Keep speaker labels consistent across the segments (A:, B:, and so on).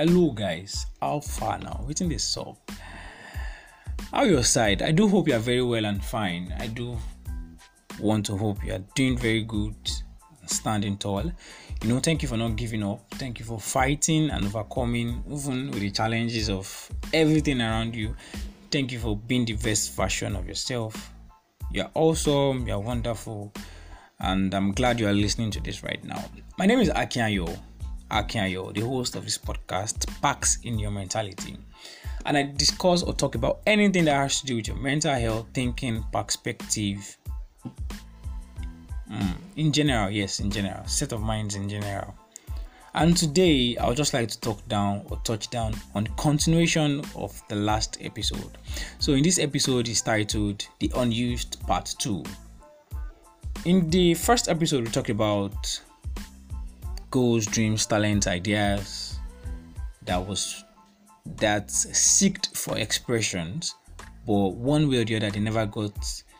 A: Hello, guys. How far now? Waiting this up. How your side? I do hope you are very well and fine. I do want to hope you are doing very good, standing tall. You know, thank you for not giving up. Thank you for fighting and overcoming, even with the challenges of everything around you. Thank you for being the best version of yourself. You're awesome. You're wonderful and I'm glad you are listening to this right now. My name is Akiayo, Akiayo, the host of this podcast, Packs in Your Mentality. And I discuss or talk about anything that has to do with your mental health, thinking, perspective. Mm, in general, yes, in general, set of minds in general. And today, I would just like to talk down or touch down on continuation of the last episode. So, in this episode is titled The Unused Part 2 in the first episode, we talked about goals, dreams, talents, ideas that was that seeked for expressions, but one way or the other, they never got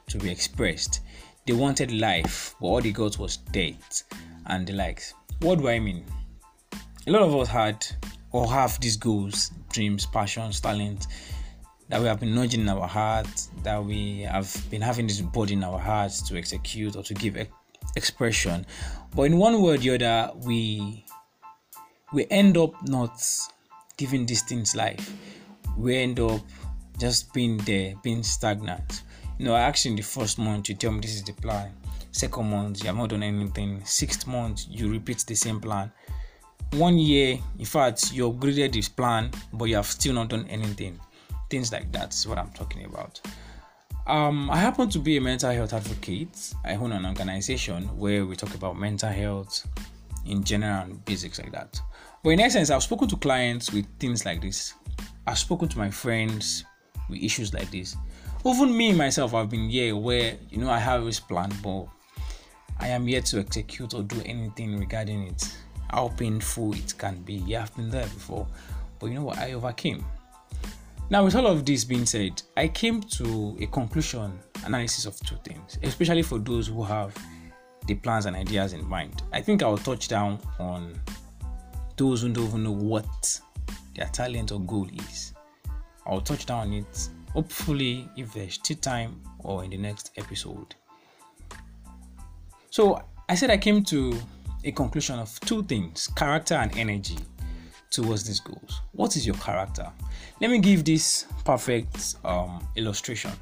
A: to be expressed. They wanted life, but all they got was death and the likes. What do I mean? A lot of us had or have these goals, dreams, passions, talents that we have been nudging in our hearts, that we have been having this body in our hearts to execute or to give expression. But in one word or the other, we we end up not giving these things life. We end up just being there, being stagnant. You know, actually in the first month you tell me this is the plan. Second month you have not done anything. Sixth month you repeat the same plan. One year, in fact, you upgraded this plan, but you have still not done anything things like that is what I'm talking about. Um, I happen to be a mental health advocate. I own an organization where we talk about mental health in general and basics like that. But in essence, I've spoken to clients with things like this. I've spoken to my friends with issues like this. Even me myself, I've been here where you know I have this plan, but I am yet to execute or do anything regarding it. How painful it can be. Yeah, I've been there before, but you know what? I overcame. Now, with all of this being said, I came to a conclusion analysis of two things, especially for those who have the plans and ideas in mind. I think I'll touch down on those who don't even know what their talent or goal is. I'll touch down on it, hopefully, if there's still time or in the next episode. So, I said I came to a conclusion of two things character and energy towards these goals. What is your character? Let me give this perfect um, illustration.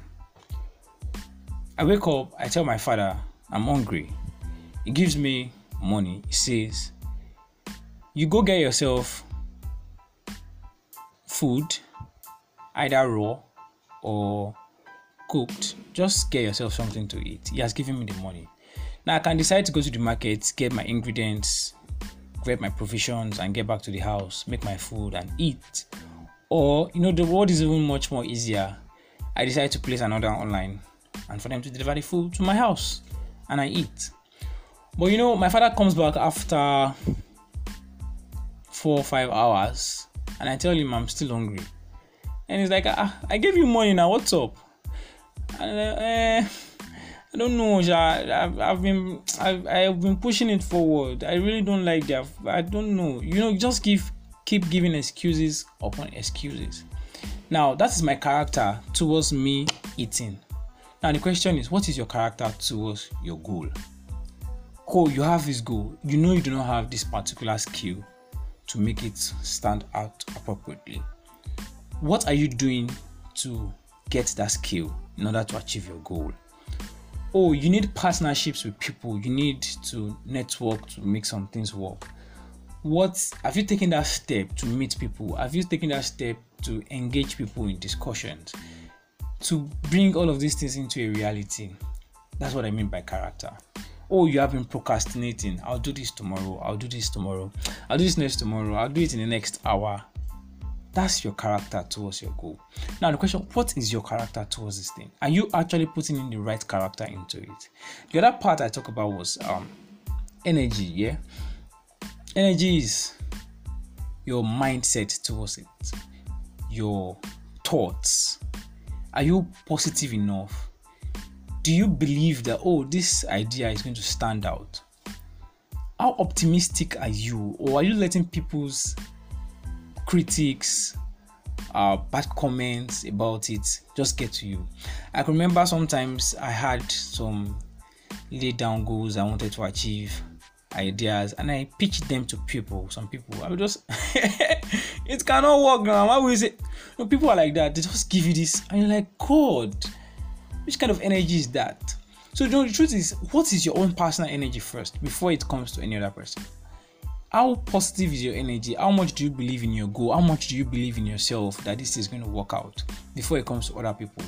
A: I wake up, I tell my father I'm hungry. He gives me money. He says, You go get yourself food, either raw or cooked. Just get yourself something to eat. He has given me the money. Now I can decide to go to the market, get my ingredients, grab my provisions, and get back to the house, make my food, and eat. Or, you know, the world is even much more easier. I decide to place an order online and for them to deliver the food to my house and I eat. But you know, my father comes back after four or five hours and I tell him I'm still hungry. And he's like, ah, I gave you money now, what's up? And, uh, eh, I don't know, I've, I've been I've, I've been pushing it forward. I really don't like that. I don't know. You know, just give keep giving excuses upon excuses. Now, that is my character towards me eating. Now, the question is, what is your character towards your goal? Oh, you have this goal. You know you do not have this particular skill to make it stand out appropriately. What are you doing to get that skill in order to achieve your goal? Oh, you need partnerships with people. You need to network to make some things work. What have you taken that step to meet people? Have you taken that step to engage people in discussions? To bring all of these things into a reality? That's what i mean by character. Oh you have been procrastinating. I'll do this tomorrow. I'll do this tomorrow. I'll do this next tomorrow. I'll do it in the next hour that's your character towards your goal now the question what is your character towards this thing are you actually putting in the right character into it the other part i talk about was um energy yeah Energy is your mindset towards it, your thoughts. Are you positive enough? Do you believe that, oh, this idea is going to stand out? How optimistic are you? Or are you letting people's critics, uh, bad comments about it just get to you. I can remember sometimes I had some laid down goals I wanted to achieve, ideas, and I pitched them to people. Some people, I would just, it cannot work now. Why would you say? People are like that. They just give you this, and you're like, God, which kind of energy is that? So, you know, the truth is, what is your own personal energy first before it comes to any other person? How positive is your energy? How much do you believe in your goal? How much do you believe in yourself that this is going to work out before it comes to other people?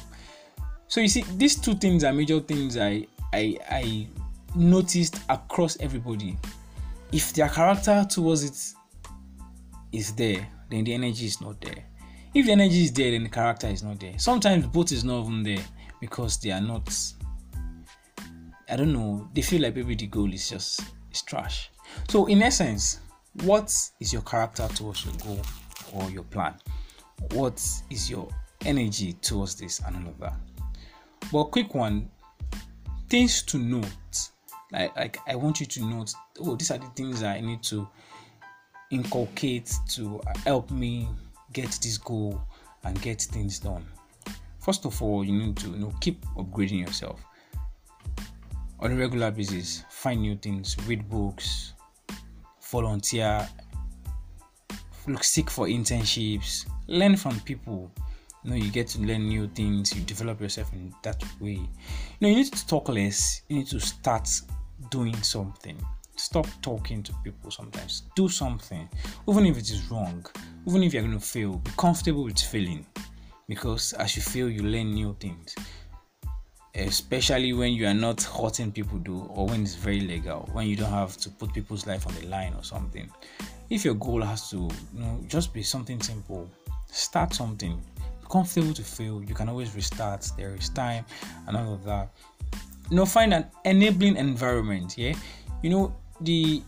A: So you see, these two things are major things I I I noticed across everybody. If their character towards it is there, then the energy is not there. If the energy is there, then the character is not there. Sometimes both is not even there because they are not. I don't know. They feel like maybe the goal is just is trash. So in essence, what is your character towards your goal or your plan? What is your energy towards this and all of that? But quick one, things to note. Like, like I want you to note, oh, these are the things I need to inculcate to help me get this goal and get things done. First of all, you need to you know keep upgrading yourself on a regular basis. Find new things, read books, volunteer, look seek for internships, learn from people. You know you get to learn new things you develop yourself in that way. You know you need to talk less you need to start doing something. Stop talking to people sometimes. Do something even if it is wrong even if you're going to fail be comfortable with failing. Because as you fail you learn new things especially when you are not hurting people do or when it's very legal when you don't have to put people's life on the line or something if your goal has to you know just be something simple start something comfortable to fail. You can always restart. There is time and all of that. You know, find an enabling environment. Yeah, you know the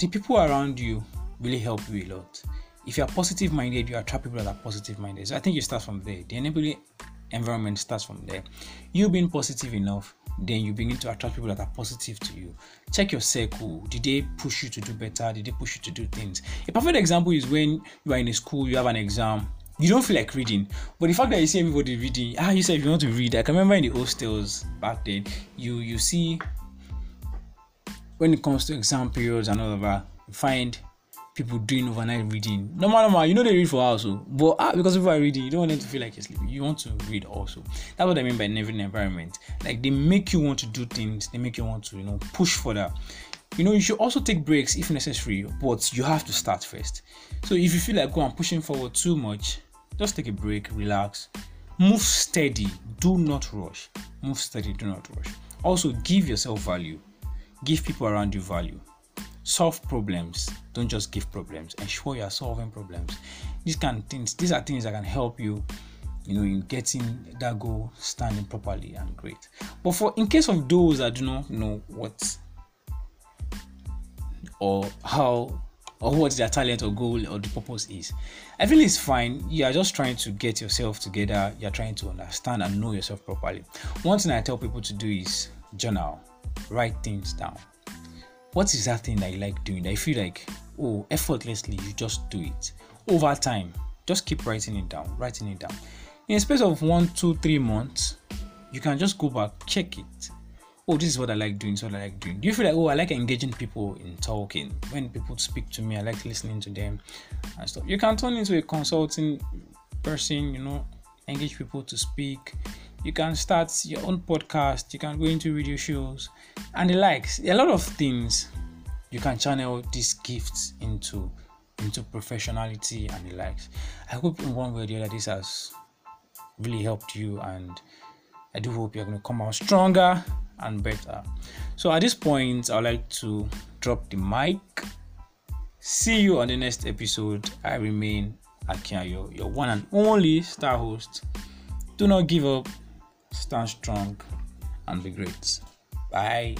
A: the people around you really help you a lot. If you are positive minded, you attract people that are positive minded. So I think you start from there. The enabling environment starts from there. You being positive enough, then you begin to attract people that are positive to you. Check your circle. Did they push you to do better? Did they push you to do things? A perfect example is when you are in a school, you have an exam, you don't feel like reading. But the fact that you see everybody reading, ah, you said if you want to read. I can remember in the hostels back then, you you see when it comes to exam periods and all of that, you find people doing overnight reading. No matter what, you know they read for hours, Oh. But ah, because people are reading, you don't want them to feel like you're sleeping. You want to read also. That's what I mean by enabling environment. Like they make you want to do things, they make you want to, you know, push for that. You know, you should also take breaks if necessary, but you have to start first. So if you feel like go and pushing forward too much, just take a break, relax, move steady, do not rush. Move steady, do not rush. Also, give yourself value, give people around you value. Solve problems, don't just give problems. Ensure you are solving problems. These kind of things, these are things that can help you you know in getting that goal standing properly and great but for in case of those that do not know what or how or what their talent or goal or the purpose is. I feel it's fine. You are just trying to get yourself together. You're trying to understand and know yourself properly. One thing I tell people to do is journal, write things down. What is that thing that you like doing? You feel like, oh, effortlessly, you just do it. Over time, just keep writing it down, writing it down. In a space of one, two, three months, you can just go back, check it, oh, this is what I like doing, so what I like doing. Do you feel like, oh, I like engaging people in talking? When people speak to me, I like listening to them and stuff. You can turn into a consulting person, you know, engage people to speak. You can start your own podcast, you can go into radio shows and the likes. A lot of things you can channel these gifts into into professionality and the likes. I hope in one way or the other this has really helped you and I do hope you're going to come out stronger and better. So at this point, I'd like to drop the mic. See you on the next episode. I remain Akiayo, your one and only star host. Do not give up, stand strong, and be great. Bye.